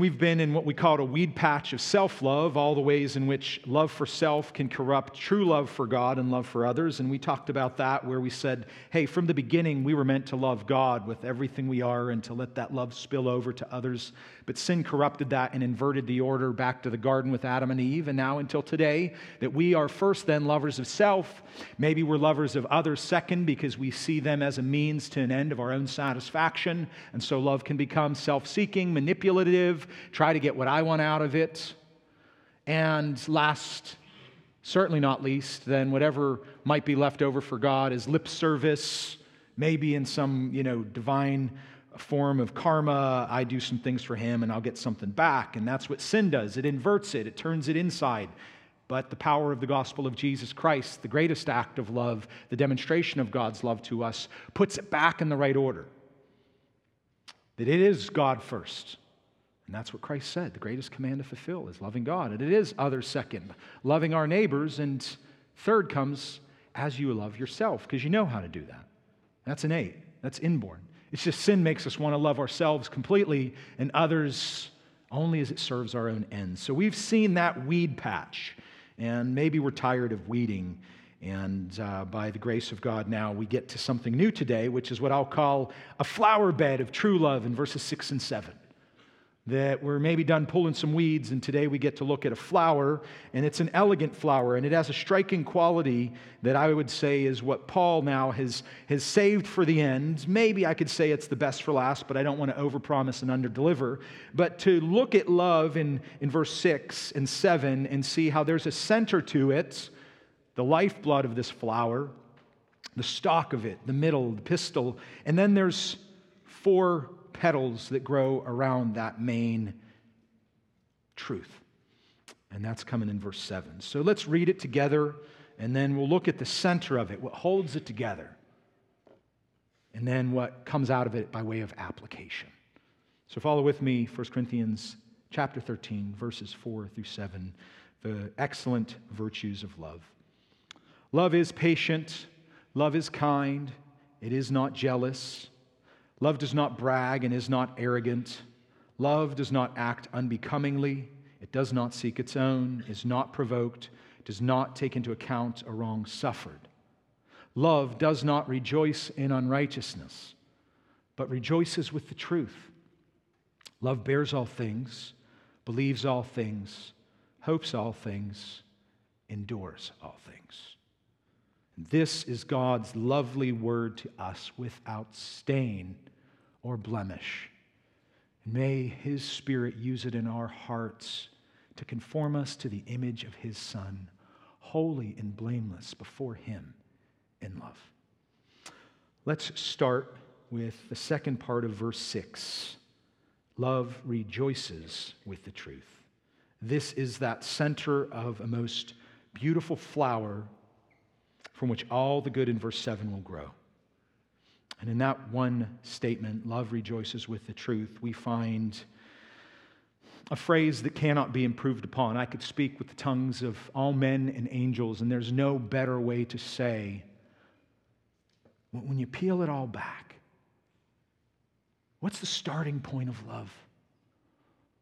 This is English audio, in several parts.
We've been in what we call a weed patch of self love, all the ways in which love for self can corrupt true love for God and love for others. And we talked about that where we said, hey, from the beginning, we were meant to love God with everything we are and to let that love spill over to others. But sin corrupted that and inverted the order back to the garden with Adam and Eve. And now until today, that we are first then lovers of self. Maybe we're lovers of others second because we see them as a means to an end of our own satisfaction. And so love can become self seeking, manipulative try to get what I want out of it. And last, certainly not least, then whatever might be left over for God is lip service, maybe in some, you know, divine form of karma. I do some things for him and I'll get something back. And that's what sin does. It inverts it, it turns it inside. But the power of the gospel of Jesus Christ, the greatest act of love, the demonstration of God's love to us, puts it back in the right order. That it is God first. And that's what Christ said. The greatest command to fulfill is loving God. And it is other second, loving our neighbors. And third comes as you love yourself, because you know how to do that. That's innate, that's inborn. It's just sin makes us want to love ourselves completely and others only as it serves our own ends. So we've seen that weed patch, and maybe we're tired of weeding. And uh, by the grace of God, now we get to something new today, which is what I'll call a flower bed of true love in verses six and seven that we're maybe done pulling some weeds, and today we get to look at a flower, and it's an elegant flower, and it has a striking quality that I would say is what Paul now has, has saved for the end. Maybe I could say it's the best for last, but I don't want to overpromise and underdeliver. But to look at love in, in verse 6 and 7 and see how there's a center to it, the lifeblood of this flower, the stalk of it, the middle, the pistil, and then there's four petals that grow around that main truth. And that's coming in verse 7. So let's read it together, and then we'll look at the center of it, what holds it together, and then what comes out of it by way of application. So follow with me, 1 Corinthians chapter 13, verses 4 through 7, the excellent virtues of love. Love is patient, love is kind, it is not jealous. Love does not brag and is not arrogant. Love does not act unbecomingly. It does not seek its own, is not provoked, does not take into account a wrong suffered. Love does not rejoice in unrighteousness, but rejoices with the truth. Love bears all things, believes all things, hopes all things, endures all things. This is God's lovely word to us without stain or blemish. May His Spirit use it in our hearts to conform us to the image of His Son, holy and blameless before Him in love. Let's start with the second part of verse 6. Love rejoices with the truth. This is that center of a most beautiful flower from which all the good in verse 7 will grow. And in that one statement, love rejoices with the truth, we find a phrase that cannot be improved upon. I could speak with the tongues of all men and angels, and there's no better way to say, when you peel it all back, what's the starting point of love?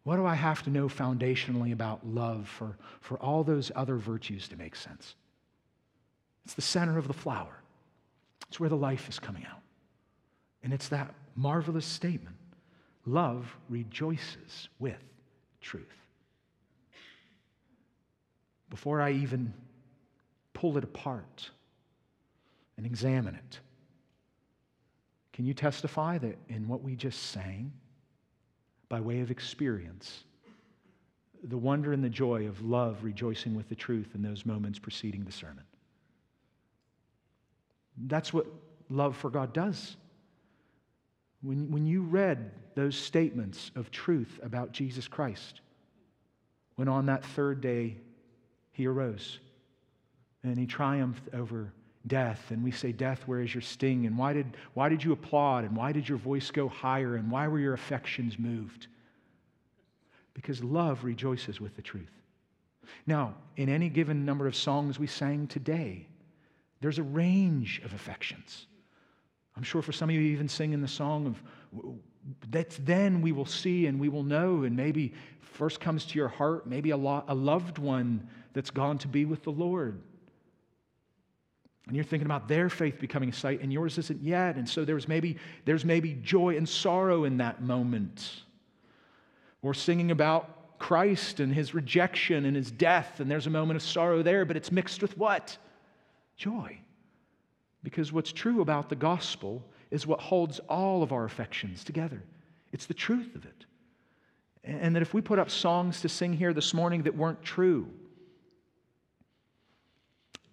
What do I have to know foundationally about love for, for all those other virtues to make sense? It's the center of the flower. It's where the life is coming out. And it's that marvelous statement love rejoices with truth. Before I even pull it apart and examine it, can you testify that in what we just sang, by way of experience, the wonder and the joy of love rejoicing with the truth in those moments preceding the sermon? That's what love for God does. When, when you read those statements of truth about Jesus Christ, when on that third day he arose and he triumphed over death, and we say, Death, where is your sting? And why did, why did you applaud? And why did your voice go higher? And why were your affections moved? Because love rejoices with the truth. Now, in any given number of songs we sang today, there's a range of affections. I'm sure for some of you, even singing the song of That's then we will see and we will know, and maybe first comes to your heart, maybe a, lo- a loved one that's gone to be with the Lord. And you're thinking about their faith becoming a sight, and yours isn't yet. And so there's maybe, there's maybe joy and sorrow in that moment. Or singing about Christ and his rejection and his death, and there's a moment of sorrow there, but it's mixed with what? Joy. Because what's true about the gospel is what holds all of our affections together. It's the truth of it. And that if we put up songs to sing here this morning that weren't true,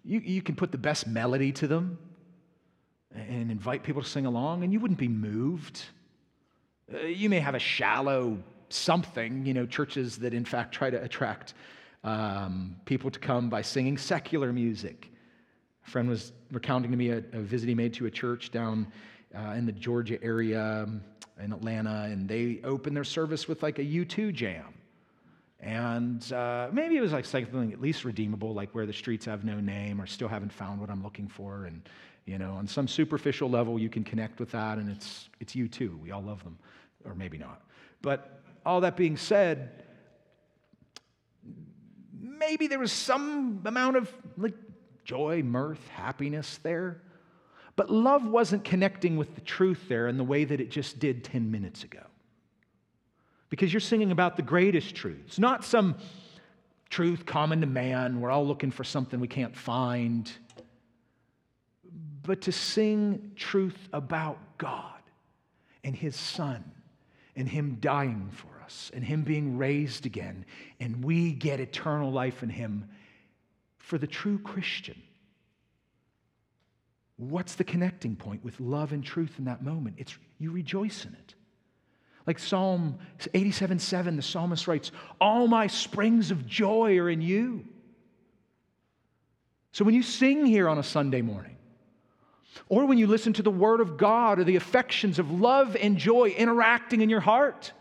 you, you can put the best melody to them and invite people to sing along, and you wouldn't be moved. Uh, you may have a shallow something, you know, churches that in fact try to attract um, people to come by singing secular music. A friend was recounting to me a, a visit he made to a church down uh, in the Georgia area um, in Atlanta, and they opened their service with like a U2 jam. And uh, maybe it was like something at least redeemable, like where the streets have no name or still haven't found what I'm looking for. And, you know, on some superficial level, you can connect with that, and it's, it's U2. We all love them, or maybe not. But all that being said, maybe there was some amount of like joy, mirth, happiness there. But love wasn't connecting with the truth there in the way that it just did 10 minutes ago because you're singing about the greatest truths, not some truth common to man. We're all looking for something we can't find. But to sing truth about God and His Son and Him dying for us and Him being raised again, and we get eternal life in Him for the true Christian. What's the connecting point with love and truth in that moment? It's you rejoice in it. Like Psalm 87 7, the psalmist writes, All my springs of joy are in you. So when you sing here on a Sunday morning, or when you listen to the Word of God or the affections of love and joy interacting in your heart,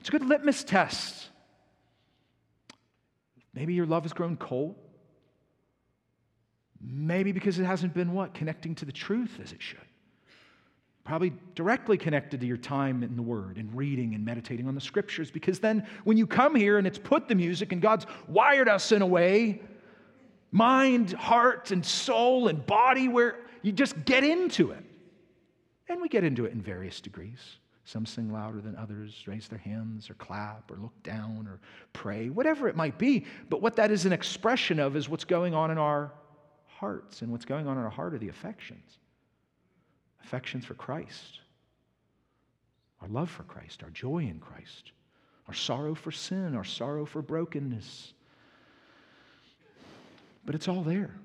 it's a good litmus test. Maybe your love has grown cold. Maybe because it hasn't been what? Connecting to the truth as it should. Probably directly connected to your time in the Word and reading and meditating on the Scriptures, because then when you come here and it's put the music and God's wired us in a way, mind, heart, and soul and body, where you just get into it. And we get into it in various degrees. Some sing louder than others, raise their hands, or clap, or look down, or pray, whatever it might be. But what that is an expression of is what's going on in our hearts. And what's going on in our heart are the affections affections for Christ, our love for Christ, our joy in Christ, our sorrow for sin, our sorrow for brokenness. But it's all there.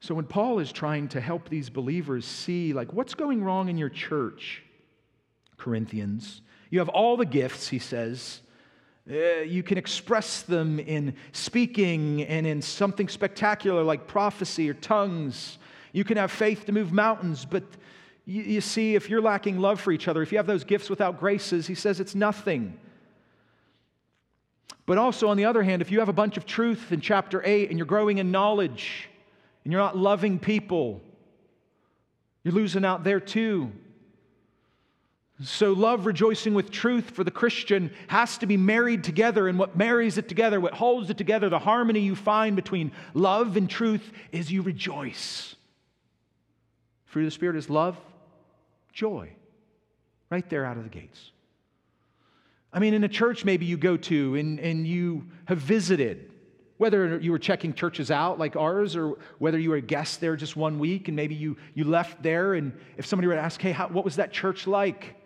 So when Paul is trying to help these believers see, like, what's going wrong in your church, Corinthians, you have all the gifts, he says. Uh, you can express them in speaking and in something spectacular like prophecy or tongues. You can have faith to move mountains, but you, you see, if you're lacking love for each other, if you have those gifts without graces, he says it's nothing. But also, on the other hand, if you have a bunch of truth in chapter 8 and you're growing in knowledge and you're not loving people, you're losing out there too. So, love rejoicing with truth for the Christian has to be married together. And what marries it together, what holds it together, the harmony you find between love and truth is you rejoice. Fruit of the Spirit is love, joy, right there out of the gates. I mean, in a church maybe you go to and, and you have visited, whether you were checking churches out like ours or whether you were a guest there just one week and maybe you, you left there and if somebody were to ask, hey, how, what was that church like?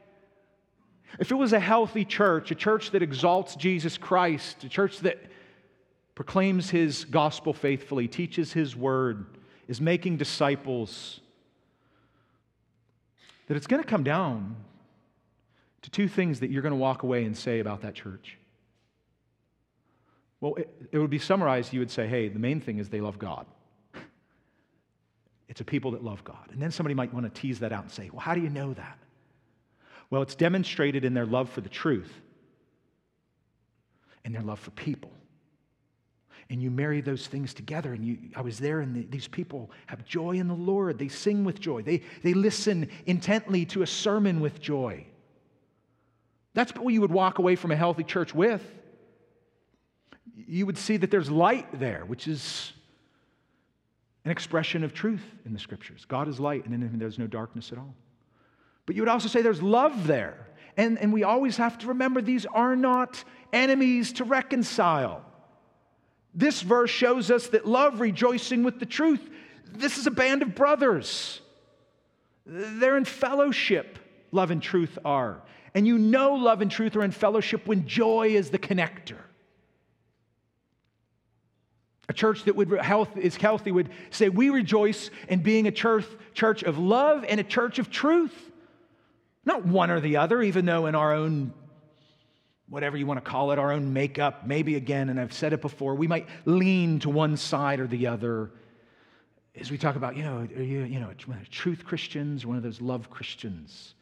If it was a healthy church, a church that exalts Jesus Christ, a church that proclaims his gospel faithfully, teaches his word, is making disciples, that it's going to come down to two things that you're going to walk away and say about that church. Well, it, it, would be summarized, you would say, hey, the main thing is they love God. It's a people that love God. And then somebody might want to tease that out and say, well, how do you know that? Well, it's demonstrated in their love for the truth and their love for people. and you marry those things together. And you, I was there, and the, these people have joy in the Lord. They sing with joy, they, they listen intently to a sermon with joy. That's what you would walk away from a healthy church with. You would see that there's light there, which is an expression of truth in the scriptures. God is light, and in him there's no darkness at all. But you would also say there's love there. And, and we always have to remember these are not enemies to reconcile. This verse shows us that love rejoicing with the truth. This is a band of brothers. They're in fellowship, love and truth are. And you know love and truth are in fellowship when joy is the connector. A church that would health is healthy would say, We rejoice in being a church, church of love and a church of truth. Not one or the other, even though in our own, whatever you want to call it, our own makeup, maybe again, and I've said it before, we might lean to one side or the other as we talk about, you know, are you, you know, truth Christians, or one of those love Christians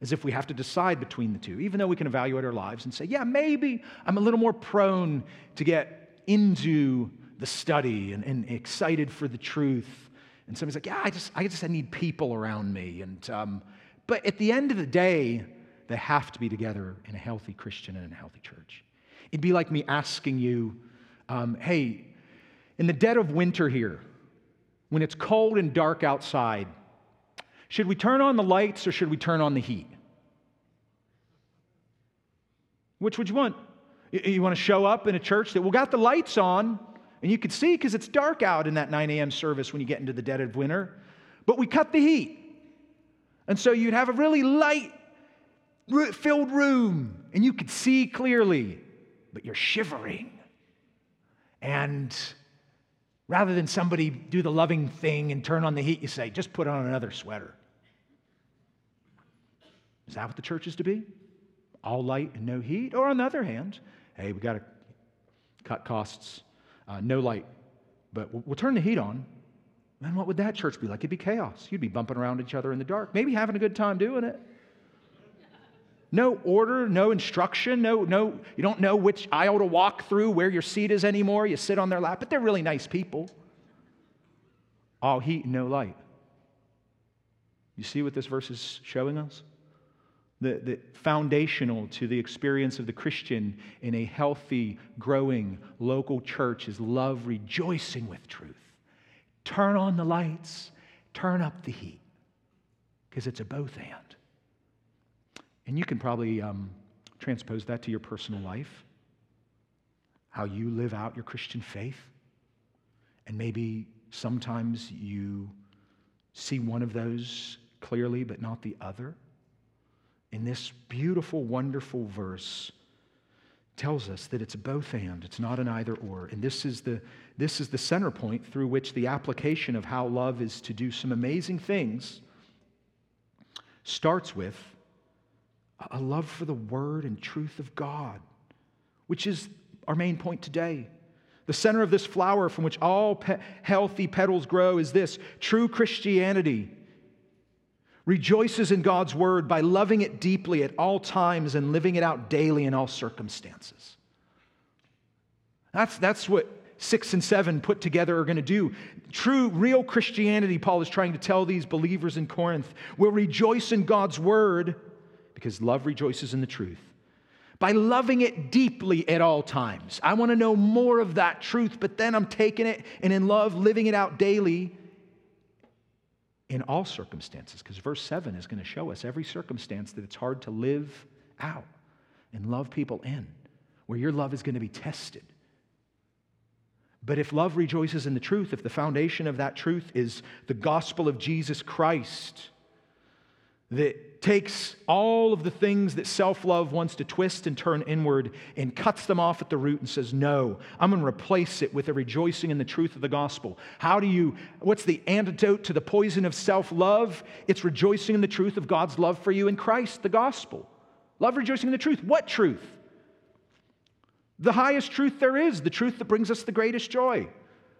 as if we have to decide between the two, even though we can evaluate our lives and say, yeah, maybe I'm a little more prone to get into the study and, and excited for the truth. And somebody's like, yeah, I just, I just I need people around me. And, um, but at the end of the day, they have to be together in a healthy Christian and a healthy church. It'd be like me asking you, um, hey, in the dead of winter here, when it's cold and dark outside, should we turn on the lights or should we turn on the heat? Which would you want? You want to show up in a church that, well, got the lights on, and you can see because it's dark out in that 9 a.m. service when you get into the dead of winter, but we cut the heat. And so you'd have a really light filled room, and you could see clearly, but you're shivering. And Rather than somebody do the loving thing and turn on the heat, you say, just put on another sweater. Is that what the church is to be? All light and no heat? Or on the other hand, hey, we got to cut costs, uh, no light, but we'll, we'll turn the heat on. And what would that church be like? It'd be chaos. You'd be bumping around each other in the dark, maybe having a good time doing it. No order, no instruction, no, no, you don't know which aisle to walk through, where your seat is anymore. You sit on their lap, but they're really nice people. All heat no light. You see what this verse is showing us? The, the foundational to the experience of the Christian in a healthy, growing local church is love rejoicing with truth. Turn on the lights, turn up the heat, because it's a both and. And you can probably um, transpose that to your personal life, how you live out your Christian faith. And maybe sometimes you see one of those clearly, but not the other. In this beautiful, wonderful verse, tells us that it's both and, it's not an either or. And this is, the, this is the center point through which the application of how love is to do some amazing things starts with a love for the word and truth of God, which is our main point today. The center of this flower from which all pe- healthy petals grow is this true Christianity rejoices in God's word by loving it deeply at all times and living it out daily in all circumstances. That's, that's what six and seven put together are going to do. True, real Christianity, Paul is trying to tell these believers in Corinth, will rejoice in God's word because love rejoices in the truth. By loving it deeply at all times. I want to know more of that truth, but then I'm taking it and in love, living it out daily in all circumstances. Because verse 7 is going to show us every circumstance that it's hard to live out and love people in, where your love is going to be tested. But if love rejoices in the truth, if the foundation of that truth is the gospel of Jesus Christ, that takes all of the things that self love wants to twist and turn inward and cuts them off at the root and says, No, I'm going to replace it with a rejoicing in the truth of the gospel. How do you, what's the antidote to the poison of self love? It's rejoicing in the truth of God's love for you in Christ, the gospel. Love rejoicing in the truth. What truth? The highest truth there is, the truth that brings us the greatest joy.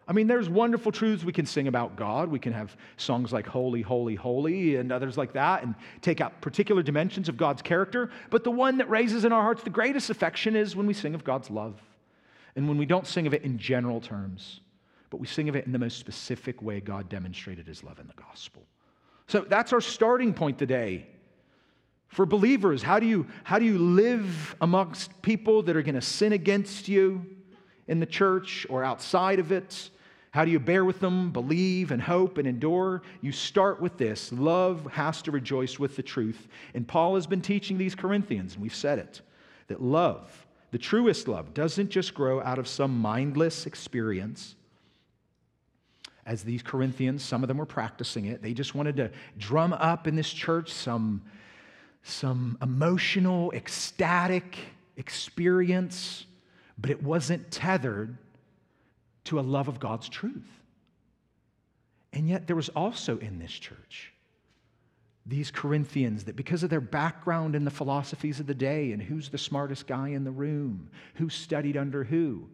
I mean, there's wonderful truths we can sing about God. We can have songs like Holy, Holy, Holy, and others like that, and take out particular dimensions of God's character. But the one that raises in our hearts the greatest affection is when we sing of God's love. And when we don't sing of it in general terms, but we sing of it in the most specific way God demonstrated his love in the gospel. So that's our starting point today. For believers, how do you, how do you live amongst people that are going to sin against you in the church or outside of it? How do you bear with them, believe and hope and endure? You start with this love has to rejoice with the truth. And Paul has been teaching these Corinthians, and we've said it, that love, the truest love, doesn't just grow out of some mindless experience as these Corinthians, some of them were practicing it. They just wanted to drum up in this church some, some emotional, ecstatic experience, but it wasn't tethered to a love of God's truth. And yet, there was also in this church these Corinthians that, because of their background in the philosophies of the day and who's the smartest guy in the room, who studied under who,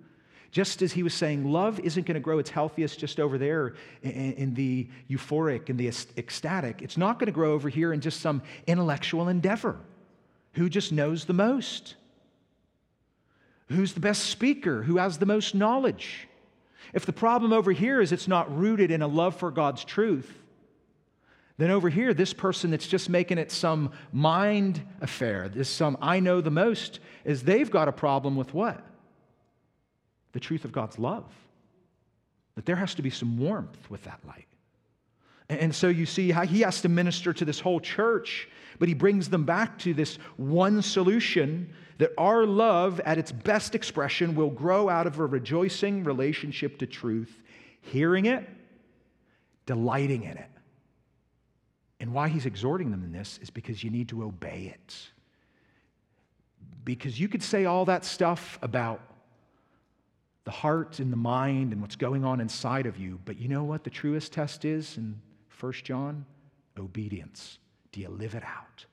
just as he was saying, love isn't going to grow its healthiest just over there in, the euphoric and the ecstatic. It's not going to grow over here in just some intellectual endeavor. Who just knows the most? Who's the best speaker? Who has the most knowledge? If the problem over here is it's not rooted in a love for God's truth, then over here, this person that's just making it some mind affair, this some I know the most, is they've got a problem with what? the truth of God's love. That there has to be some warmth with that light. And so you see how he has to minister to this whole church, but he brings them back to this one solution that our love, at its best expression, will grow out of a rejoicing relationship to truth, hearing it, delighting in it. And why he's exhorting them in this is because you need to obey it. Because you could say all that stuff about the heart and the mind and what's going on inside of you. But you know what the truest test is in 1 John? Obedience. Do you live it out?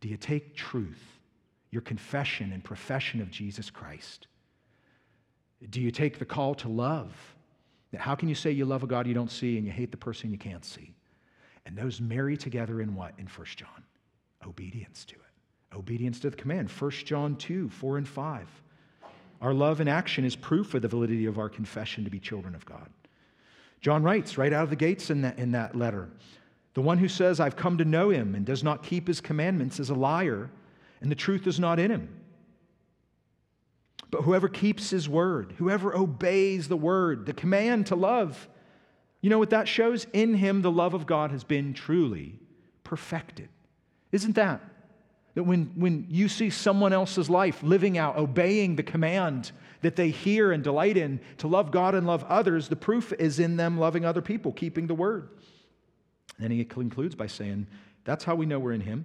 Do you take truth, your confession and profession of Jesus Christ? Do you take the call to love? How can you say you love a God you don't see and you hate the person you can't see? And those marry together in what? In 1 John. Obedience to it. Obedience to the command. 1 John 2, 4 and 5. Our love in action is proof of the validity of our confession to be children of God. John writes right out of the gates in that, in that letter The one who says, I've come to know him and does not keep his commandments is a liar, and the truth is not in him. But whoever keeps his word, whoever obeys the word, the command to love, you know what that shows? In him, the love of God has been truly perfected. Isn't that that when, when you see someone else's life living out, obeying the command that they hear and delight in to love God and love others, the proof is in them loving other people, keeping the word. And he concludes by saying, That's how we know we're in him.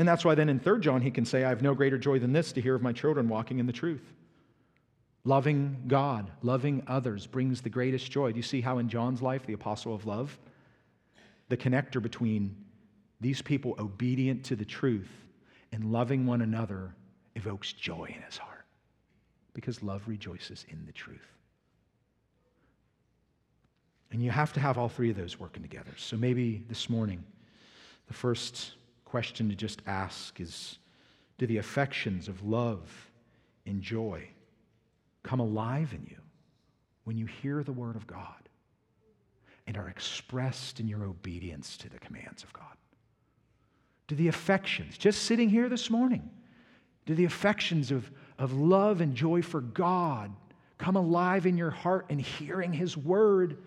And that's why then in 3 John he can say, I have no greater joy than this to hear of my children walking in the truth. Loving God, loving others brings the greatest joy. Do you see how in John's life, the apostle of love, the connector between these people obedient to the truth and loving one another evokes joy in his heart because love rejoices in the truth. And you have to have all three of those working together. So maybe this morning, the first question to just ask is Do the affections of love and joy come alive in you when you hear the word of God and are expressed in your obedience to the commands of God? Do the affections, just sitting here this morning, do the affections of, of love and joy for God come alive in your heart in hearing His word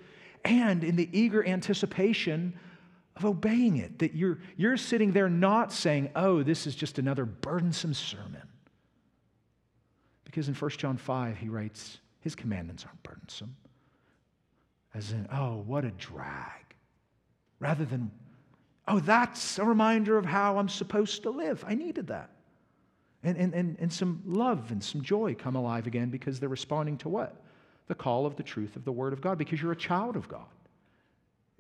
and in the eager anticipation of obeying it? That you're, you're sitting there not saying, oh, this is just another burdensome sermon. Because in 1 John 5, he writes, His commandments aren't burdensome. As in, oh, what a drag. Rather than, Oh, that's a reminder of how I'm supposed to live. I needed that. And, and, and, and some love and some joy come alive again because they're responding to what? The call of the truth of the Word of God, because you're a child of God.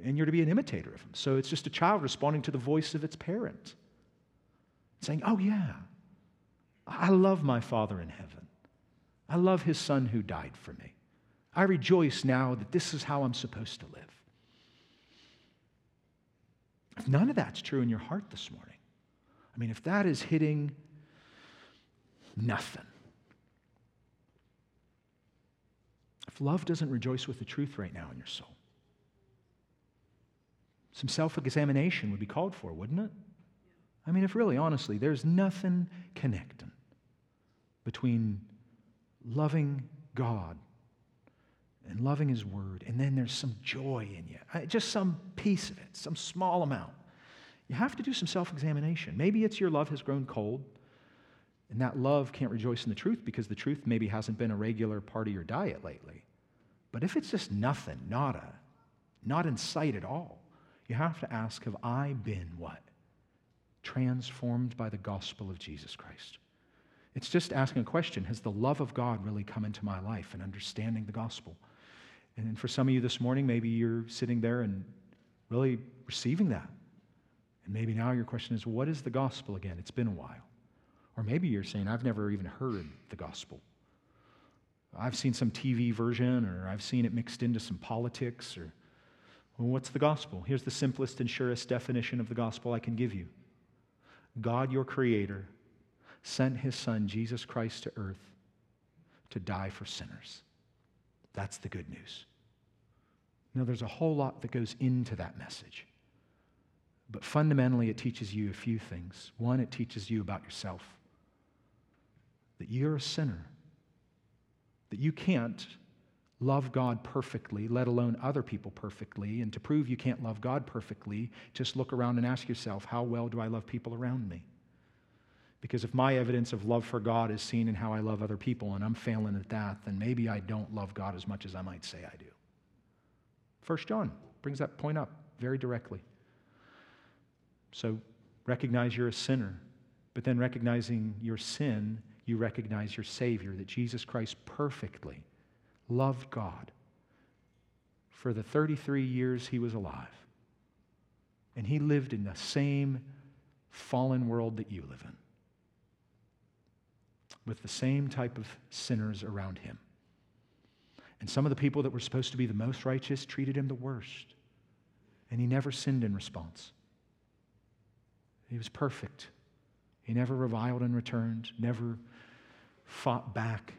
And you're to be an imitator of Him. So it's just a child responding to the voice of its parent, saying, Oh, yeah, I love my Father in heaven. I love His Son who died for me. I rejoice now that this is how I'm supposed to live. If none of that's true in your heart this morning, I mean, if that is hitting nothing, if love doesn't rejoice with the truth right now in your soul? Some self examination would be called for, wouldn't it? I mean, if really, honestly, there's nothing connecting between loving God and loving His Word, and then there's some joy in you, just some piece of it, some small amount. You have to do some self examination. Maybe it's your love has grown cold, and that love can't rejoice in the truth because the truth maybe hasn't been a regular part of your diet lately. But if it's just nothing, nada, not in sight at all, you have to ask Have I been what? Transformed by the gospel of Jesus Christ. It's just asking a question Has the love of God really come into my life and understanding the gospel? And for some of you this morning, maybe you're sitting there and really receiving that. And maybe now your question is, What is the gospel again? It's been a while. Or maybe you're saying, I've never even heard the gospel. I've seen some TV version, or I've seen it mixed into some politics, or well, what's the gospel? Here's the simplest and surest definition of the gospel I can give you God, your creator, sent his son, Jesus Christ, to earth to die for sinners. That's the good news. Now, there's a whole lot that goes into that message. But fundamentally, it teaches you a few things. One, it teaches you about yourself that you're a sinner, that you can't love God perfectly, let alone other people perfectly. And to prove you can't love God perfectly, just look around and ask yourself, how well do I love people around me? Because if my evidence of love for God is seen in how I love other people and I'm failing at that, then maybe I don't love God as much as I might say I do. First John brings that point up very directly. So recognize you're a sinner, but then recognizing your sin, you recognize your Savior, that Jesus Christ perfectly loved God for the 33 years he was alive. And he lived in the same fallen world that you live in with the same type of sinners around him. And some of the people that were supposed to be the most righteous treated him the worst. And he never sinned in response. He was perfect. He never reviled and returned, never fought back.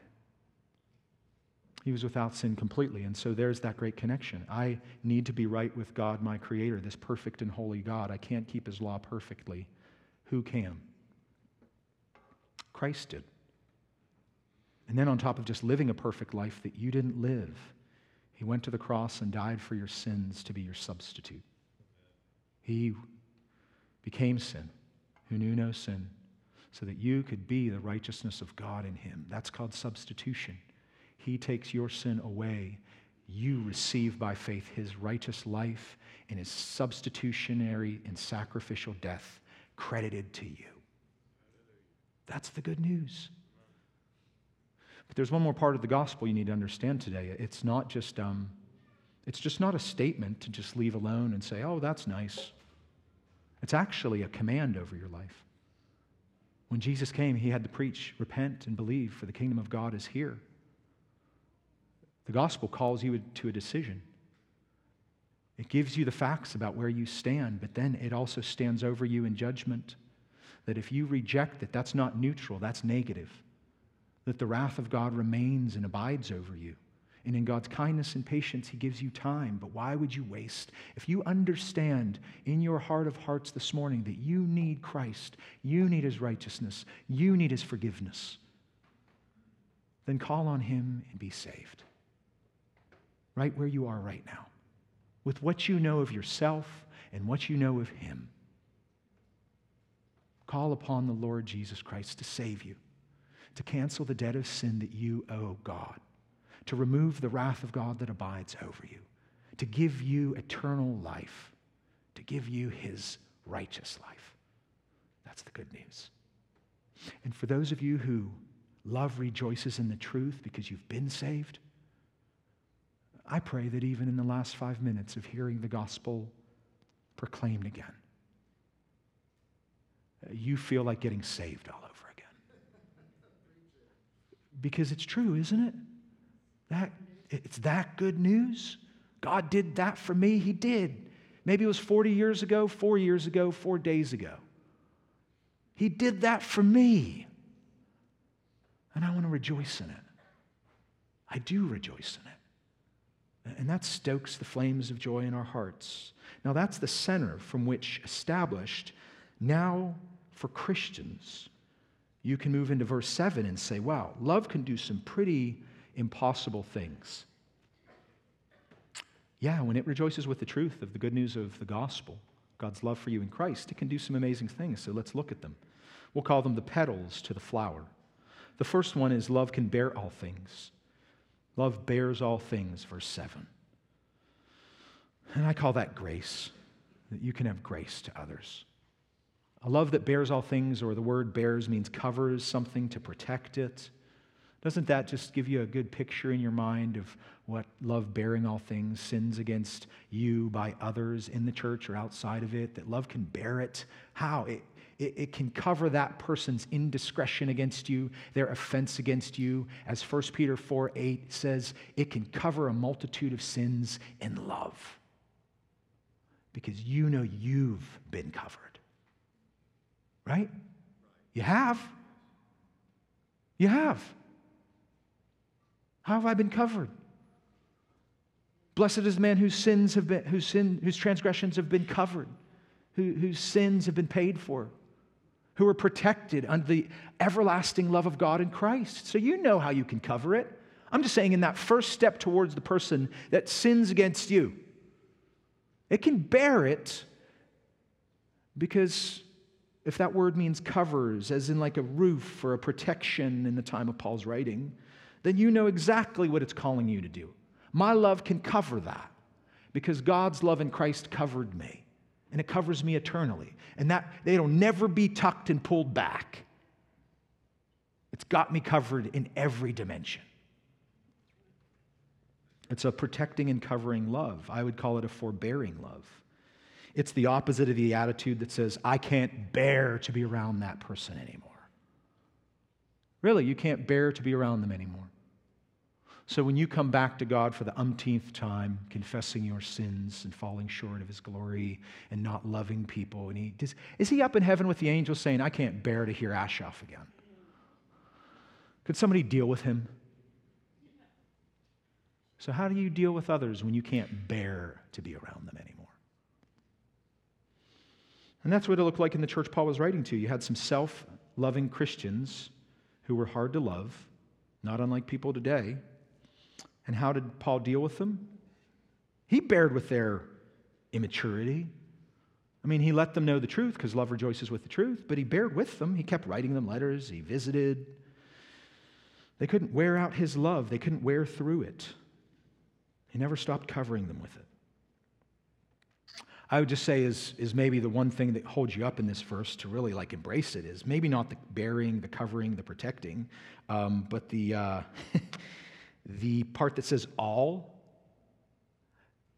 He was without sin completely. And so there's that great connection. I need to be right with God, my Creator, this perfect and holy God. I can't keep His law perfectly. Who can? Christ did. And then, on top of just living a perfect life that you didn't live, he went to the cross and died for your sins to be your substitute. He became sin, who knew no sin, so that you could be the righteousness of God in him. That's called substitution. He takes your sin away. You receive by faith his righteous life and his substitutionary and sacrificial death credited to you. That's the good news. But there's one more part of the gospel you need to understand today. It's not just, um, it's just not a statement to just leave alone and say, oh, that's nice. It's actually a command over your life. When Jesus came, he had to preach, repent, and believe, for the kingdom of God is here. The gospel calls you to a decision. It gives you the facts about where you stand, but then it also stands over you in judgment. That if you reject it, that's not neutral, that's negative that the wrath of God remains and abides over you. And in God's kindness and patience, He gives you time. But why would you waste? If you understand in your heart of hearts this morning that you need Christ, you need His righteousness, you need His forgiveness, then call on Him and be saved. Right where you are right now, with what you know of yourself and what you know of Him. Call upon the Lord Jesus Christ to save you to cancel the debt of sin that you owe God, to remove the wrath of God that abides over you, to give you eternal life, to give you his righteous life. That's the good news. And for those of you who love rejoices in the truth because you've been saved, I pray that even in the last five minutes of hearing the gospel proclaimed again, you feel like getting saved all over again. because it's true, isn't it? That, it's that good news. God did that for me. He did. Maybe it was 40 years ago, four years ago, four days ago. He did that for me. And I want to rejoice in it. I do rejoice in it. And that stokes the flames of joy in our hearts. Now, that's the center from which established. Now, for Christians, you can move into verse 7 and say, wow, love can do some pretty impossible things. Yeah, when it rejoices with the truth of the good news of the gospel, God's love for you in Christ, it can do some amazing things. So let's look at them. We'll call them the petals to the flower. The first one is love can bear all things. Love bears all things, verse 7. And I call that grace, that you can have grace to others. A love that bears all things, or the word bears means covers something to protect it. Doesn't that just give you a good picture in your mind of what love bearing all things, sins against you by others in the church or outside of it? That love can bear it. How? It, it, it, can cover that person's indiscretion against you, their offense against you. As 1 Peter 4 8 says, it can cover a multitude of sins in love because you know you've been covered. Right? You have. You have. How have I been covered? Blessed is the man whose sins have been, whose, sin, whose transgressions have been covered, who, whose sins have been paid for who are protected under the everlasting love of God in Christ. So you know how you can cover it. I'm just saying, in that first step towards the person that sins against you, it can bear it because if that word means covers, as in like a roof or a protection in the time of Paul's writing, then you know exactly what it's calling you to do. My love can cover that because God's love in Christ covered me and it covers me eternally. And that it'll never be tucked and pulled back. It's got me covered in every dimension. It's a protecting and covering love. I would call it a forbearing love. It's the opposite of the attitude that says, I can't bear to be around that person anymore. Really, you can't bear to be around them anymore. So when you come back to God for the umpteenth time, confessing your sins and falling short of his glory and not loving people, and he does, is he up in heaven with the angels saying, I can't bear to hear Asaph again? Could somebody deal with him? So, how do you deal with others when you can't bear to be around them anymore? And that's what it looked like in the church Paul was writing to. You had some self loving Christians who were hard to love, not unlike people today and how did Paul deal with them? He bared with their immaturity. I mean, he let them know the truth because love rejoices with the truth, but he bared with them. He kept writing them letters, he visited. They couldn't wear out his love, they couldn't wear through it. He never stopped covering them with it. I would just say is, is maybe the one thing that holds you up in this verse to really like embrace it is maybe not the bearing, the covering, the protecting, um, but the uh, the part that says all.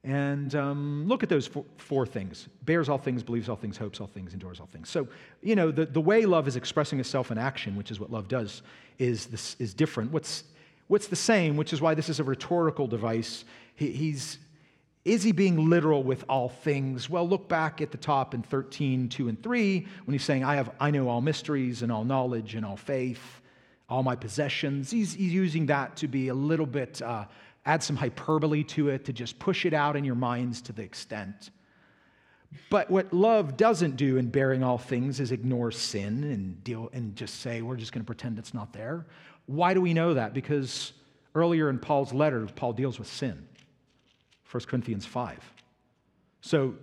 And um, look at those four, four, things bears all things, believes all things, hopes all things, endures all things. So, you know, the, the way love is expressing itself in action, which is what love does, is, this, is different. What's, what's the same, which is why this is a rhetorical device? He, he's, is he being literal with all things? Well, look back at the top in 13, 2 and 3, when he's saying, I, have, I know all mysteries and all knowledge and all faith all my possessions. He's, he's using that to be a little bit, uh, add some hyperbole to it, to just push it out in your minds to the extent. But what love doesn't do in bearing all things is ignore sin and deal and just say, we're just going to pretend it's not there. Why do we know that? Because earlier in Paul's letter, Paul deals with sin. 1 Corinthians 5. So,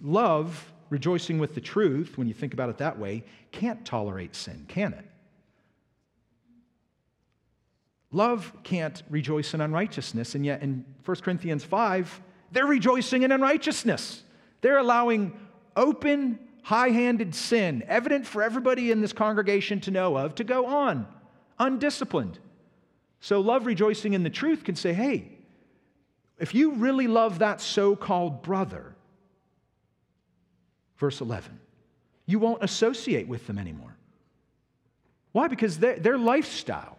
love, rejoicing with the truth, when you think about it that way, can't tolerate sin, can it? Love can't rejoice in unrighteousness, and yet in 1 Corinthians 5, they're rejoicing in unrighteousness. They're allowing open, high handed sin, evident for everybody in this congregation to know of, to go on, undisciplined. So, love rejoicing in the truth can say, hey, if you really love that so called brother, verse 11, you won't associate with them anymore. Why? Because their, their lifestyle,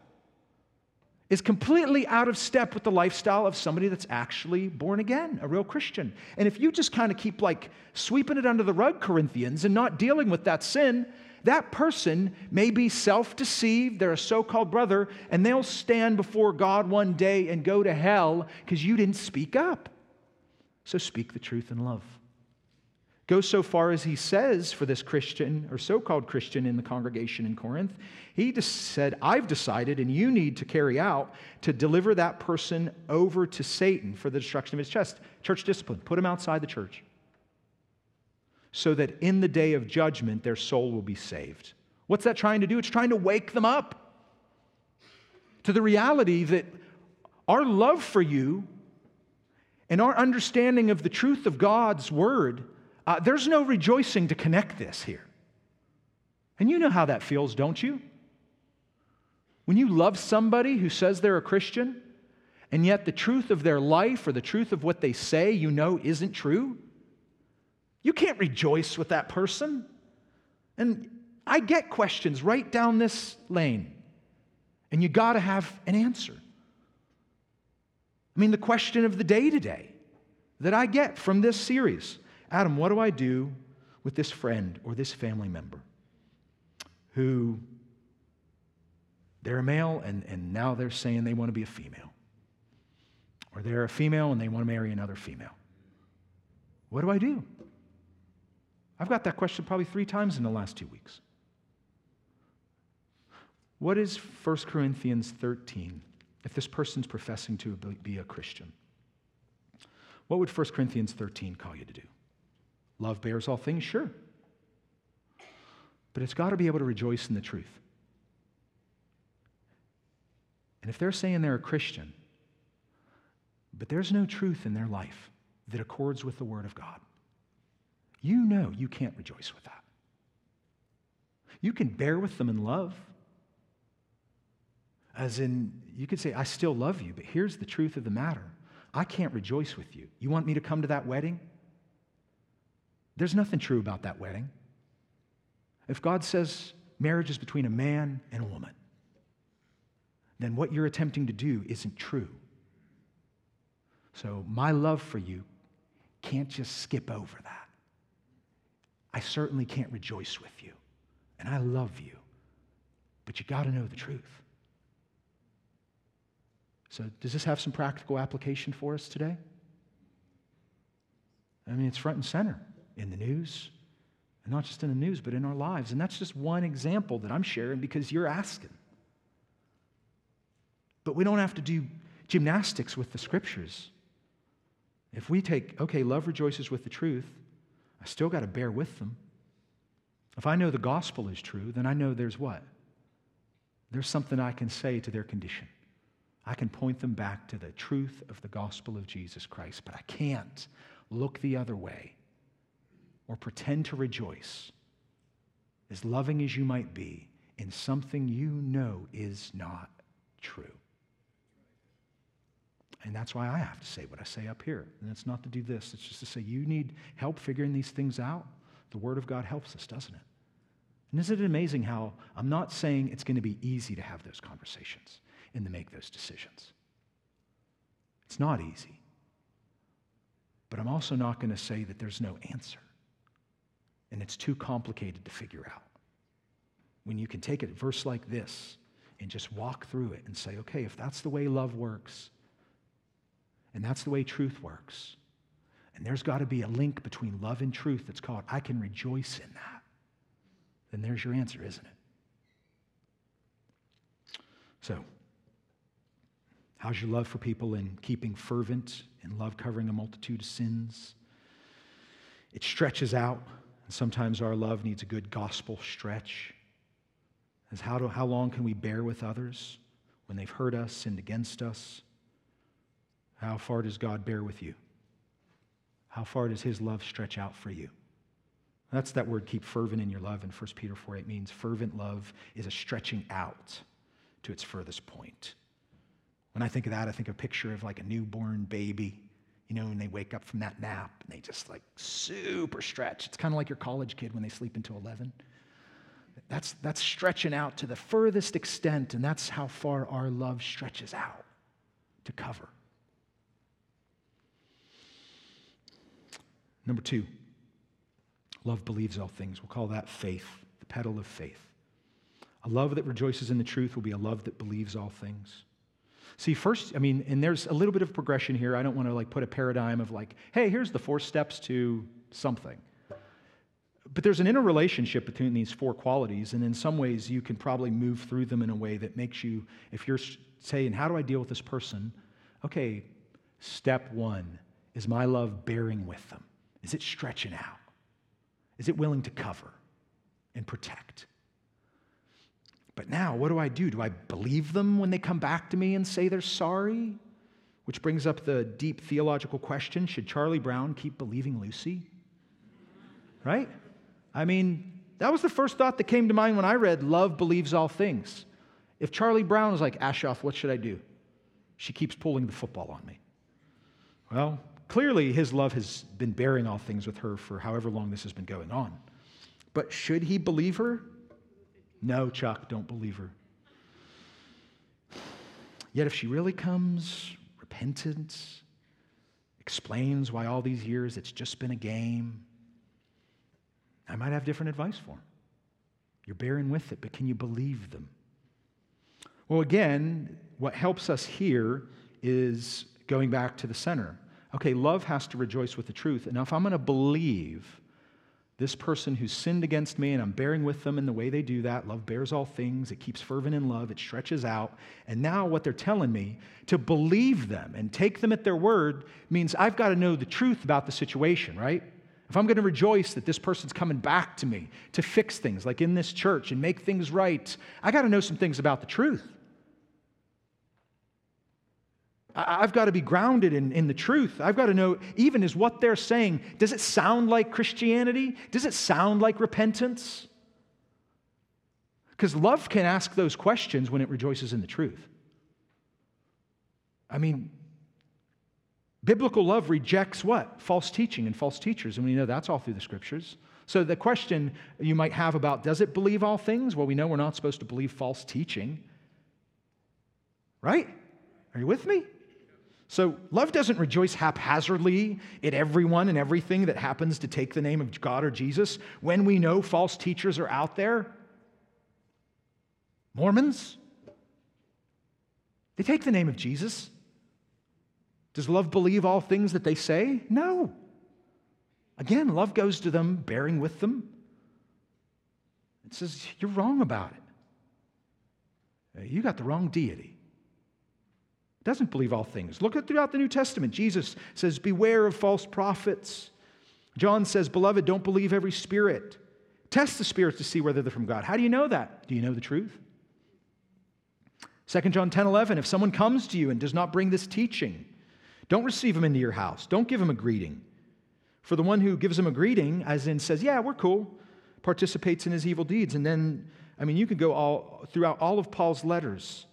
is completely out of step with the lifestyle of somebody that's actually born again, a real Christian. And if you just kind of keep like sweeping it under the rug, Corinthians, and not dealing with that sin, that person may be self deceived. They're a so called brother, and they'll stand before God one day and go to hell because you didn't speak up. So speak the truth in love. Go so far as he says for this Christian or so called Christian in the congregation in Corinth. He just said, I've decided, and you need to carry out to deliver that person over to Satan for the destruction of his chest. Church discipline, put him outside the church so that in the day of judgment their soul will be saved. What's that trying to do? It's trying to wake them up to the reality that our love for you and our understanding of the truth of God's word, uh, there's no rejoicing to connect this here. And you know how that feels, don't you? When you love somebody who says they're a Christian, and yet the truth of their life or the truth of what they say you know isn't true, you can't rejoice with that person. And I get questions right down this lane, and you got to have an answer. I mean, the question of the day today that I get from this series Adam, what do I do with this friend or this family member who they're a male and, and now they're saying they want to be a female? Or they're a female and they want to marry another female? What do I do? I've got that question probably three times in the last two weeks. What is 1 Corinthians 13 if this person's professing to be a Christian? What would 1 Corinthians 13 call you to do? Love bears all things? Sure. But it's got to be able to rejoice in the truth. And if they're saying they're a Christian, but there's no truth in their life that accords with the Word of God, you know you can't rejoice with that. You can bear with them in love. As in, you could say, I still love you, but here's the truth of the matter I can't rejoice with you. You want me to come to that wedding? There's nothing true about that wedding. If God says marriage is between a man and a woman, then what you're attempting to do isn't true. So, my love for you can't just skip over that. I certainly can't rejoice with you. And I love you. But you got to know the truth. So, does this have some practical application for us today? I mean, it's front and center in the news, and not just in the news, but in our lives. And that's just one example that I'm sharing because you're asking. But we don't have to do gymnastics with the scriptures. If we take, okay, love rejoices with the truth, I still got to bear with them. If I know the gospel is true, then I know there's what? There's something I can say to their condition. I can point them back to the truth of the gospel of Jesus Christ, but I can't look the other way or pretend to rejoice, as loving as you might be, in something you know is not true. And that's why I have to say what I say up here. And it's not to do this, it's just to say, you need help figuring these things out. The Word of God helps us, doesn't it? And isn't it amazing how I'm not saying it's going to be easy to have those conversations and to make those decisions? It's not easy. But I'm also not going to say that there's no answer and it's too complicated to figure out. When you can take a verse like this and just walk through it and say, okay, if that's the way love works, and that's the way truth works. And there's got to be a link between love and truth that's called, I can rejoice in that. Then there's your answer, isn't it? So, how's your love for people in keeping fervent and love covering a multitude of sins? It stretches out, and sometimes our love needs a good gospel stretch. As how, do, how long can we bear with others when they've hurt us, sinned against us? How far does God bear with you? How far does his love stretch out for you? That's that word, keep fervent in your love in 1 Peter 4 8 means fervent love is a stretching out to its furthest point. When I think of that, I think of a picture of like a newborn baby, you know, when they wake up from that nap and they just like super stretch. It's kind of like your college kid when they sleep until 11. That's, that's stretching out to the furthest extent, and that's how far our love stretches out to cover. Number two, love believes all things. We'll call that faith, the petal of faith. A love that rejoices in the truth will be a love that believes all things. See, first, I mean, and there's a little bit of progression here. I don't want to like put a paradigm of like, hey, here's the four steps to something. But there's an interrelationship between these four qualities, and in some ways, you can probably move through them in a way that makes you, if you're saying, How do I deal with this person? Okay, step one is my love bearing with them? Is it stretching out? Is it willing to cover and protect? But now, what do I do? Do I believe them when they come back to me and say they're sorry? Which brings up the deep theological question should Charlie Brown keep believing Lucy? Right? I mean, that was the first thought that came to mind when I read Love Believes All Things. If Charlie Brown was like, Ashoff, what should I do? She keeps pulling the football on me. Well, clearly his love has been bearing all things with her for however long this has been going on. But should he believe her? No, Chuck, don't believe her. Yet if she really comes, repentant, explains why all these years it's just been a game, I might have different advice for him. You're bearing with it, but can you believe them? Well, again, what helps us here is going back to the center. Okay, love has to rejoice with the truth. And if I'm going to believe this person who's sinned against me and I'm bearing with them in the way they do that, love bears all things, it keeps fervent in love, it stretches out. And now what they're telling me, to believe them and take them at their word means I've got to know the truth about the situation, right? If I'm going to rejoice that this person's coming back to me to fix things, like in this church, and make things right, I got to know some things about the truth. I've got to be grounded in, in the truth. I've got to know, even is what they're saying, does it sound like Christianity? Does it sound like repentance? Because love can ask those questions when it rejoices in the truth. I mean, Biblical love rejects what? False teaching and false teachers. And we know that's all through the scriptures. So the question you might have about does it believe all things? Well, we know we're not supposed to believe false teaching. Right? Are you with me? So love doesn't rejoice haphazardly at everyone and everything that happens to take the name of God or Jesus when we know false teachers are out there. Mormons, they take the name of Jesus. Does love believe all things that they say? No. Again, love goes to them, bearing with them. It says, You're wrong about it. You got the wrong deity. Doesn't believe all things. Look at throughout the New Testament. Jesus says, Beware of false prophets. John says, Beloved, don't believe every spirit. Test the spirits to see whether they're from God. How do you know that? Do you know the truth? 2 John 10 11, if someone comes to you and does not bring this teaching, don't receive him into your house. Don't give him a greeting. For the one who gives him a greeting, as in says, Yeah, we're cool, participates in his evil deeds. And then, I mean, you could go all throughout all of Paul's letters.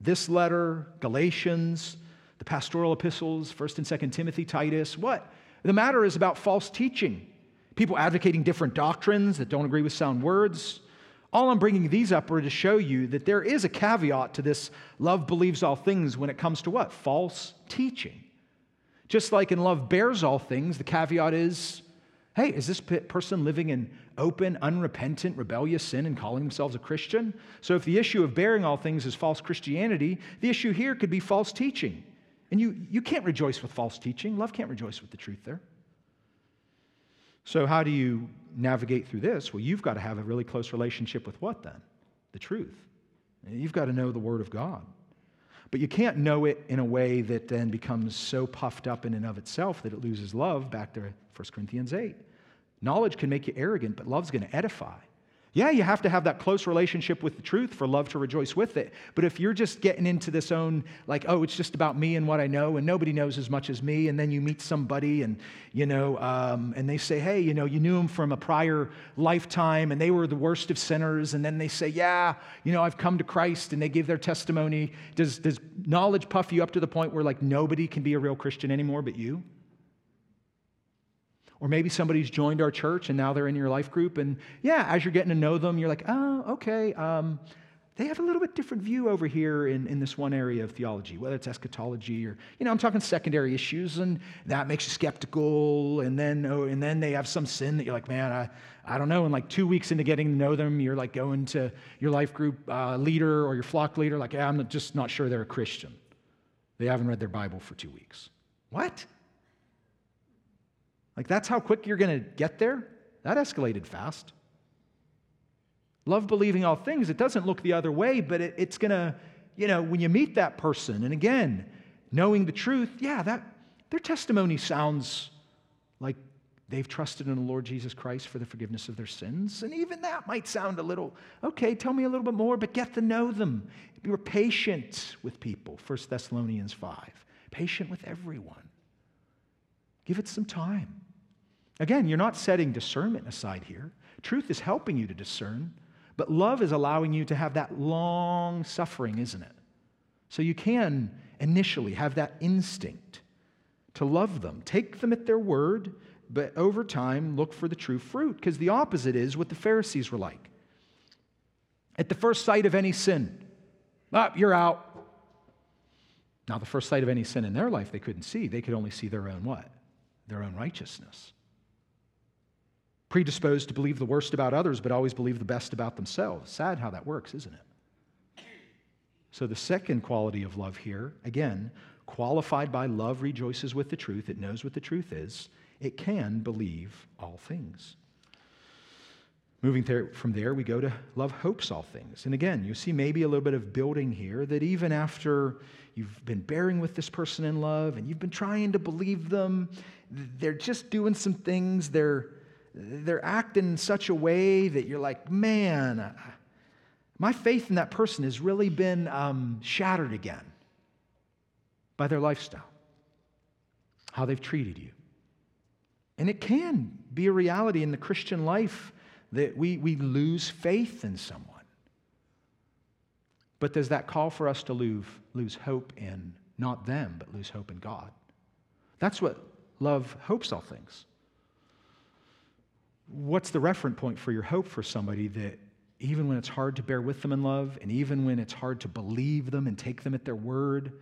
This letter, Galatians, the pastoral epistles, 1st and 2nd Timothy, Titus. What? The matter is about false teaching. People advocating different doctrines that don't agree with sound words. All I'm bringing these up are to show you that there is a caveat to this love believes all things when it comes to what? False teaching. Just like in love bears all things, the caveat is hey, is this person living in open, unrepentant, rebellious sin and calling themselves a Christian? So if the issue of bearing all things is false Christianity, the issue here could be false teaching. And you, you can't rejoice with false teaching. Love can't rejoice with the truth there. So, how do you navigate through this? Well, you've got to have a really close relationship with what then? The truth. You've got to know the Word of God. But you can't know it in a way that then becomes so puffed up in and of itself that it loses love, back to 1 Corinthians 8. Knowledge can make you arrogant, but love's going to edify. Yeah, you have to have that close relationship with the truth for love to rejoice with it. But if you're just getting into this own, like, oh, it's just about me and what I know, and nobody knows as much as me, and then you meet somebody and, you know, um, and they say, hey, you know, you knew them from a prior lifetime and they were the worst of sinners, and then they say, yeah, you know, I've come to Christ, and they give their testimony. Does, does knowledge puff you up to the point where, like, nobody can be a real Christian anymore but you? Or maybe somebody's joined our church and now they're in your life group. And yeah, as you're getting to know them, you're like, oh, okay. Um, they have a little bit different view over here in, in this one area of theology, whether it's eschatology or, you know, I'm talking secondary issues, and that makes you skeptical. And then, oh, and then they have some sin that you're like, man, I, I don't know. And like two weeks into getting to know them, you're like going to your life group uh, leader or your flock leader, like, yeah, I'm just not sure they're a Christian. They haven't read their Bible for two weeks. What? Like, that's how quick you're going to get there? That escalated fast. Love believing all things. It doesn't look the other way, but it, it's going to, you know, when you meet that person, and again, knowing the truth, yeah, that their testimony sounds like they've trusted in the Lord Jesus Christ for the forgiveness of their sins. And even that might sound a little, okay, tell me a little bit more, but get to know them. Be patient with people, 1 Thessalonians 5. Patient with everyone. Give it some time. Again, you're not setting discernment aside here. Truth is helping you to discern. But love is allowing you to have that long suffering, isn't it? So you can initially have that instinct to love them, take them at their word, but over time look for the true fruit, because the opposite is what the Pharisees were like. At the first sight of any sin, up, you're out. Now, the first sight of any sin in their life they couldn't see. They could only see their own what? Their own righteousness predisposed to believe the worst about others, but always believe the best about themselves. Sad how that works, isn't it? So, the second quality of love here, again, qualified by love rejoices with the truth, it knows what the truth is, it can believe all things. Moving there, from there, we go to love hopes all things. And again, you see maybe a little bit of building here that even after you've been bearing with this person in love and you've been trying to believe them, they're just doing some things, they're they're acting in such a way that you're like, man, my faith in that person has really been um, shattered again by their lifestyle, how they've treated you. And it can be a reality in the Christian life that we, we lose faith in someone. But does that call for us to lose, lose hope in not them, but lose hope in God? That's what love hopes all things what's the referent point for your hope for somebody that even when it's hard to bear with them in love, and even when it's hard to believe them and take them at their word,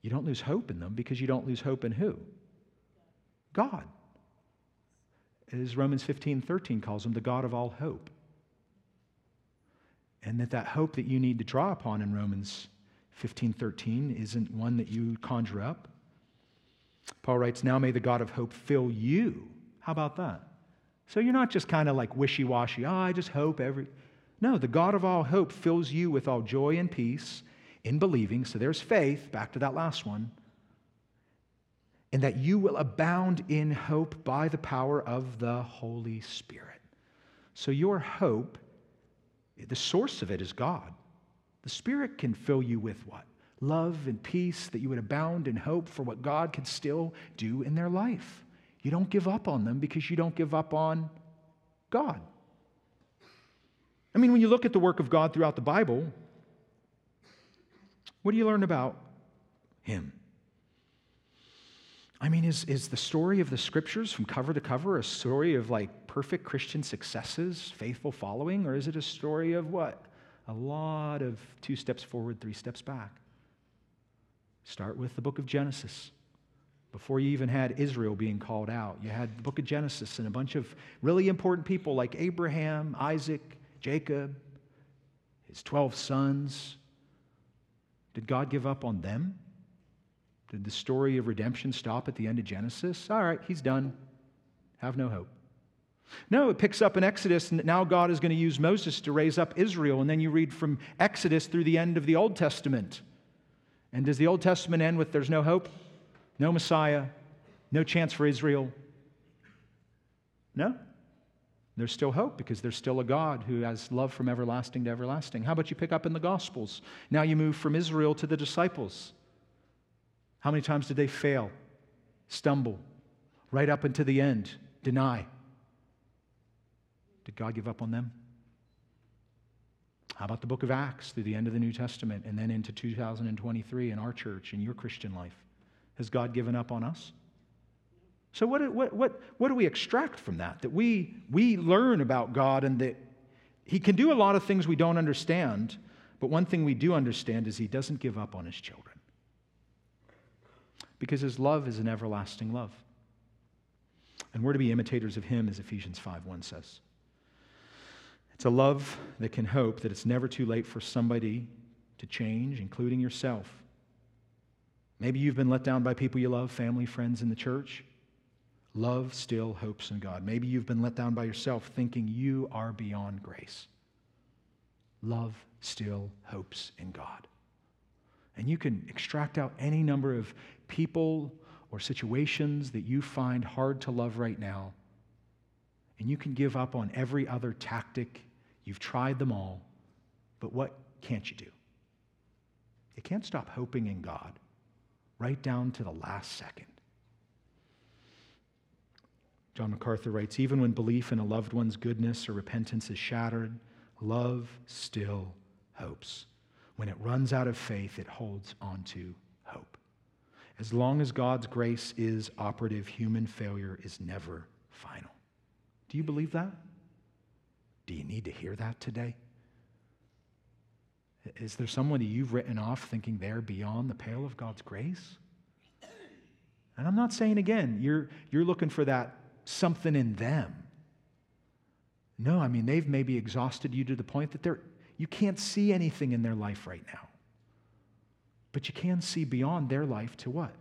you don't lose hope in them because you don't lose hope in who? God. As Romans 15 13 calls him, the God of all hope. And that that hope that you need to draw upon in Romans 15 13 isn't one that you conjure up. Paul writes, Now may the God of hope fill you how about that? So you're not just kind of like wishy washy, oh, I just hope every. No, the God of all hope fills you with all joy and peace in believing. So there's faith, back to that last one. And that you will abound in hope by the power of the Holy Spirit. So your hope, the source of it is God. The Spirit can fill you with what? Love and peace, that you would abound in hope for what God can still do in their life. You don't give up on them because you don't give up on God. I mean, when you look at the work of God throughout the Bible, what do you learn about Him? I mean, is, is the story of the scriptures from cover to cover a story of like perfect Christian successes, faithful following, or is it a story of what? A lot of two steps forward, three steps back. Start with the book of Genesis. Before you even had Israel being called out, you had the book of Genesis and a bunch of really important people like Abraham, Isaac, Jacob, his 12 sons. Did God give up on them? Did the story of redemption stop at the end of Genesis? All right, he's done. Have no hope. No, it picks up in Exodus, and now God is going to use Moses to raise up Israel. And then you read from Exodus through the end of the Old Testament. And does the Old Testament end with there's no hope? No Messiah, no chance for Israel. No. There's still hope because there's still a God who has love from everlasting to everlasting. How about you pick up in the Gospels? Now you move from Israel to the disciples. How many times did they fail, stumble, right up into the end, deny? Did God give up on them? How about the book of Acts through the end of the New Testament and then into 2023 in our church, in your Christian life? Has God given up on us? So, what, what, what, what do we extract from that? That we, we learn about God and that He can do a lot of things we don't understand, but one thing we do understand is he doesn't give up on his children. Because his love is an everlasting love. And we're to be imitators of him, as Ephesians 5 1 says. It's a love that can hope that it's never too late for somebody to change, including yourself. Maybe you've been let down by people you love, family, friends in the church. Love still hopes in God. Maybe you've been let down by yourself thinking you are beyond grace. Love still hopes in God. And you can extract out any number of people or situations that you find hard to love right now. And you can give up on every other tactic. You've tried them all. But what can't you do? You can't stop hoping in God right down to the last second. John MacArthur writes Even when belief in a loved one's goodness or repentance is shattered, love still hopes. When it runs out of faith, it holds on to hope. As long as God's grace is operative, human failure is never final. Do you believe that? Do you need to hear that today? Is there someone that you've written off thinking they're beyond the pale of God's grace? And I'm not saying again, you're, you're looking for that something in them. No, I mean, they've maybe exhausted you to the point that they're, you can't see anything in their life right now. But you can see beyond their life to what?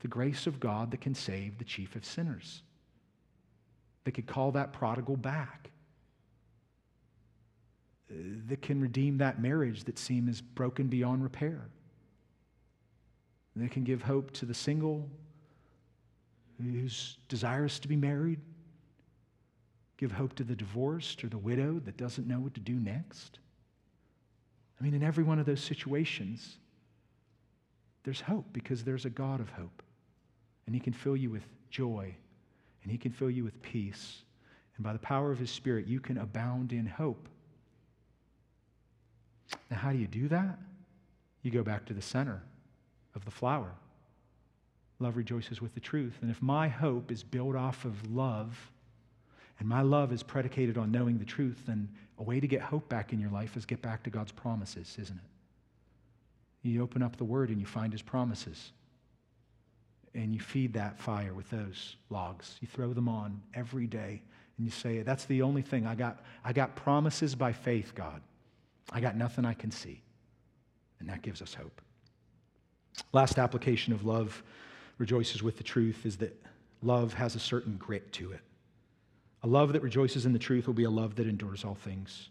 The grace of God that can save the chief of sinners, that could call that prodigal back, that can redeem that marriage that seems broken beyond repair, that can give hope to the single who's desirous to be married, give hope to the divorced or the widow that doesn't know what to do next. I mean, in every one of those situations, there's hope because there's a God of hope. And He can fill you with joy, and He can fill you with peace. And by the power of His Spirit, you can abound in hope. Now, how do you do that? You go back to the center of the flower. Love rejoices with the truth. And if my hope is built off of love, and my love is predicated on knowing the truth, then a way to get hope back in your life is get back to God's promises, isn't it? You open up the Word and you find His promises. And you feed that fire with those logs. You throw them on every day and you say, That's the only thing. I got, I got promises by faith, God. I got nothing I can see. And that gives us hope. Last application of love rejoices with the truth is that love has a certain grit to it. A love that rejoices in the truth will be a love that endures all things.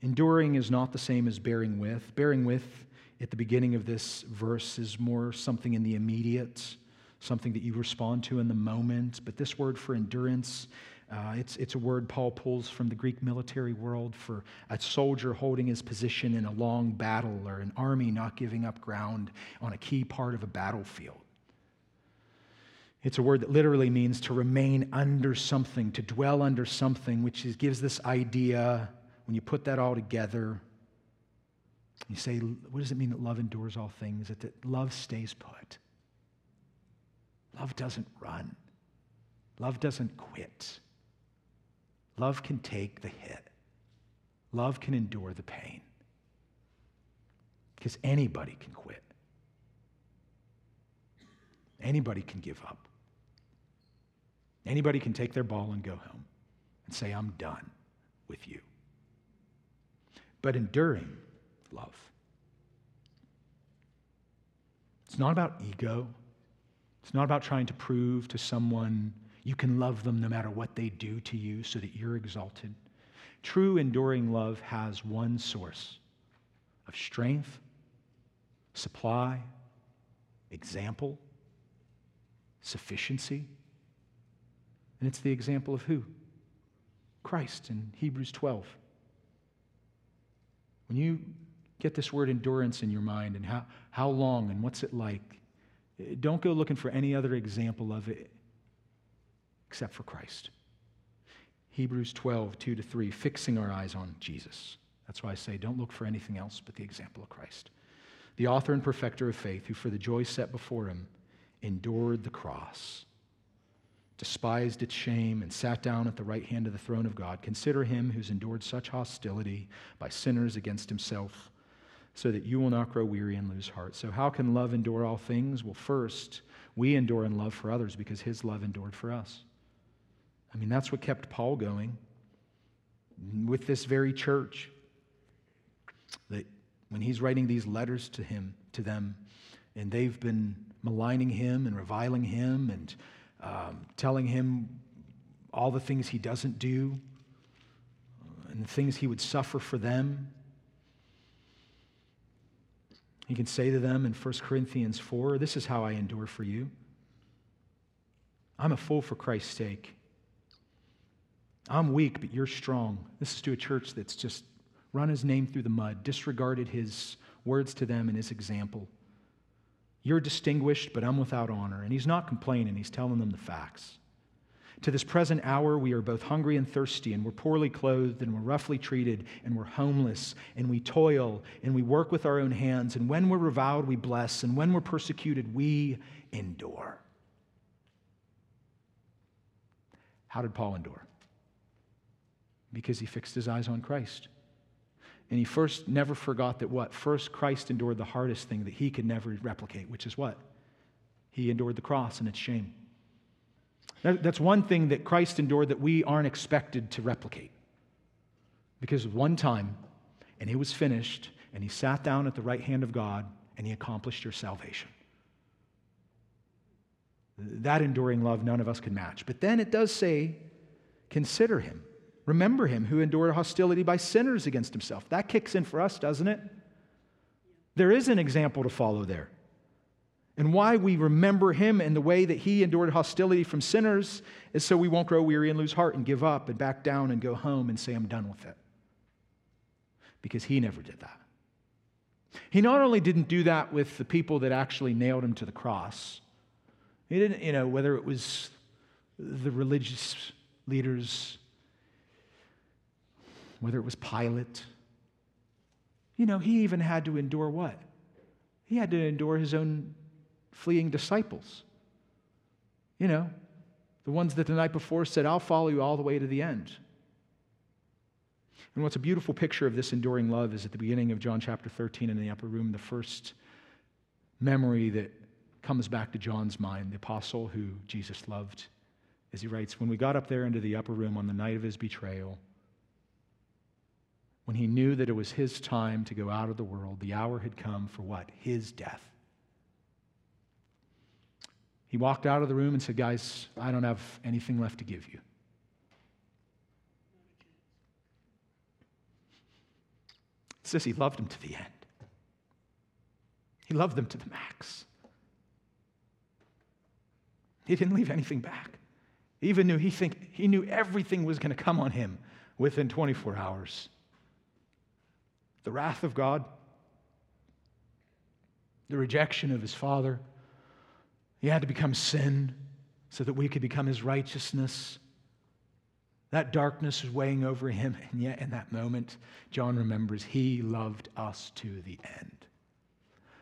Enduring is not the same as bearing with. Bearing with at the beginning of this verse is more something in the immediate, something that you respond to in the moment. But this word for endurance, uh, it's, it's a word Paul pulls from the Greek military world for a soldier holding his position in a long battle or an army not giving up ground on a key part of a battlefield. It's a word that literally means to remain under something, to dwell under something, which is, gives this idea, when you put that all together, you say, what does it mean that love endures all things? That, that love stays put. Love doesn't run. Love doesn't quit. Love can take the hit. Love can endure the pain. Because anybody can quit. Anybody can give up. Anybody can take their ball and go home and say, I'm done with you. But enduring love. It's not about ego. It's not about trying to prove to someone you can love them no matter what they do to you so that you're exalted. True enduring love has one source of strength, supply, example, sufficiency. And it's the example of who? Christ in Hebrews 12. When you get this word endurance in your mind and how, how long and what's it like, eh, don't go looking for any other example of it except for Christ. Hebrews 12, 2 to 3, fixing our eyes on Jesus. That's why I say don't look for anything else but the example of Christ. The author and perfecter of faith, who for the joy set before him endured the cross despised its shame, and sat down at the right hand of the throne of God. Consider him who's endured such hostility by sinners against himself, so that you will not grow weary and lose heart. So, how can love endure all things? Well, first, we endure in love for others because his love endured for us. I mean, that's what kept Paul going with this very church. That when he's writing these letters to him, to them, and they've been maligning him and reviling him and um, telling him all the things he doesn't do and the things he would suffer for them. He can say to them in 1 Corinthians 4 This is how I endure for you. I'm a fool for Christ's sake. I'm weak, but you're strong. This is to a church that's just run his name through the mud, disregarded his words to them and his example. You're distinguished, but I'm without honor. And he's not complaining, he's telling them the facts. To this present hour, we are both hungry and thirsty, and we're poorly clothed, and we're roughly treated, and we're homeless, and we toil, and we work with our own hands. And when we're reviled, we bless, and when we're persecuted, we endure. How did Paul endure? Because he fixed his eyes on Christ. And he first never forgot that what? First, Christ endured the hardest thing that he could never replicate, which is what? He endured the cross and its shame. That's one thing that Christ endured that we aren't expected to replicate. Because one time, and it was finished, and he sat down at the right hand of God, and he accomplished your salvation. That enduring love, none of us can match. But then it does say, consider him. Remember him who endured hostility by sinners against himself. That kicks in for us, doesn't it? There is an example to follow there. And why we remember him and the way that he endured hostility from sinners is so we won't grow weary and lose heart and give up and back down and go home and say, I'm done with it. Because he never did that. He not only didn't do that with the people that actually nailed him to the cross, he didn't, you know, whether it was the religious leaders whether it was Pilate. You know, he even had to endure what? He had to endure his own fleeing disciples. You know, the ones that the night before said, I'll follow you all the way to the end. And what's a beautiful picture of this enduring love is at the beginning of John chapter 13 in the upper room, the first memory that comes back to John's mind, the apostle who Jesus loved, as he writes, When we got up there into the upper room on the night of his betrayal, when he knew that it was his time to go out of the world, the hour had come for what? His death. He walked out of the room and said, Guys, I don't have anything left to give you. It says he loved them to the end. He loved them to the max. He didn't leave anything back. He even knew he think he knew everything was going to come on him within 24 hours the wrath of God, the rejection of his Father. He had to become sin so that we could become his righteousness. That darkness was weighing over him, and yet in that moment, John remembers he loved us to the end.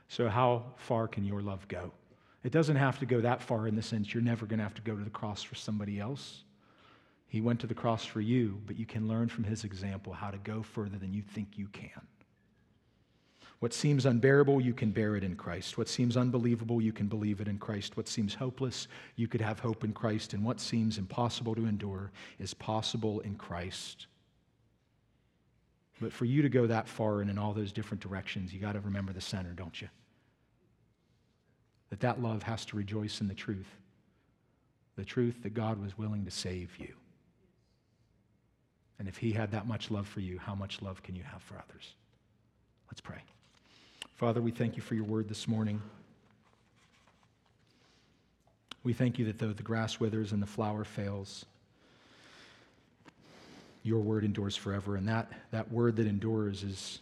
So, how far can your love go? It doesn't have to go that far in the sense you're never going to have to go to the cross for somebody else. He went to the cross for you, but you can learn from his example how to go further than you think you can. What seems unbearable, you can bear it in Christ. What seems unbelievable, you can believe it in Christ. What seems hopeless, you could have hope in Christ. And what seems impossible to endure is possible in Christ. But for you to go that far and in all those different directions, you got to remember the center, don't you? That that love has to rejoice in the truth. The truth that God was willing to save you. And if he had that much love for you, how much love can you have for others? Let's pray. Father, we thank you for your word this morning. We thank you that though the grass withers and the flower fails, your word endures forever. And that, that word that endures is,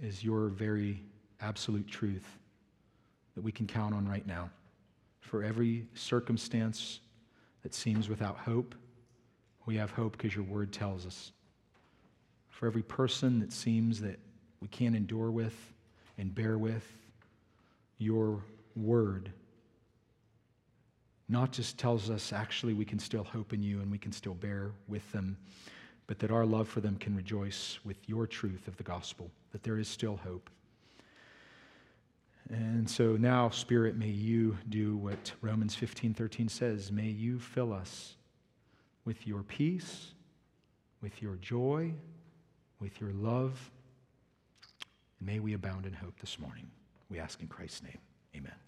is your very absolute truth that we can count on right now. For every circumstance that seems without hope, we have hope because your word tells us. For every person that seems that we can't endure with and bear with, your word not just tells us actually we can still hope in you and we can still bear with them, but that our love for them can rejoice with your truth of the gospel, that there is still hope. And so now, Spirit, may you do what Romans 15 13 says. May you fill us with your peace, with your joy, with your love. May we abound in hope this morning. We ask in Christ's name. Amen.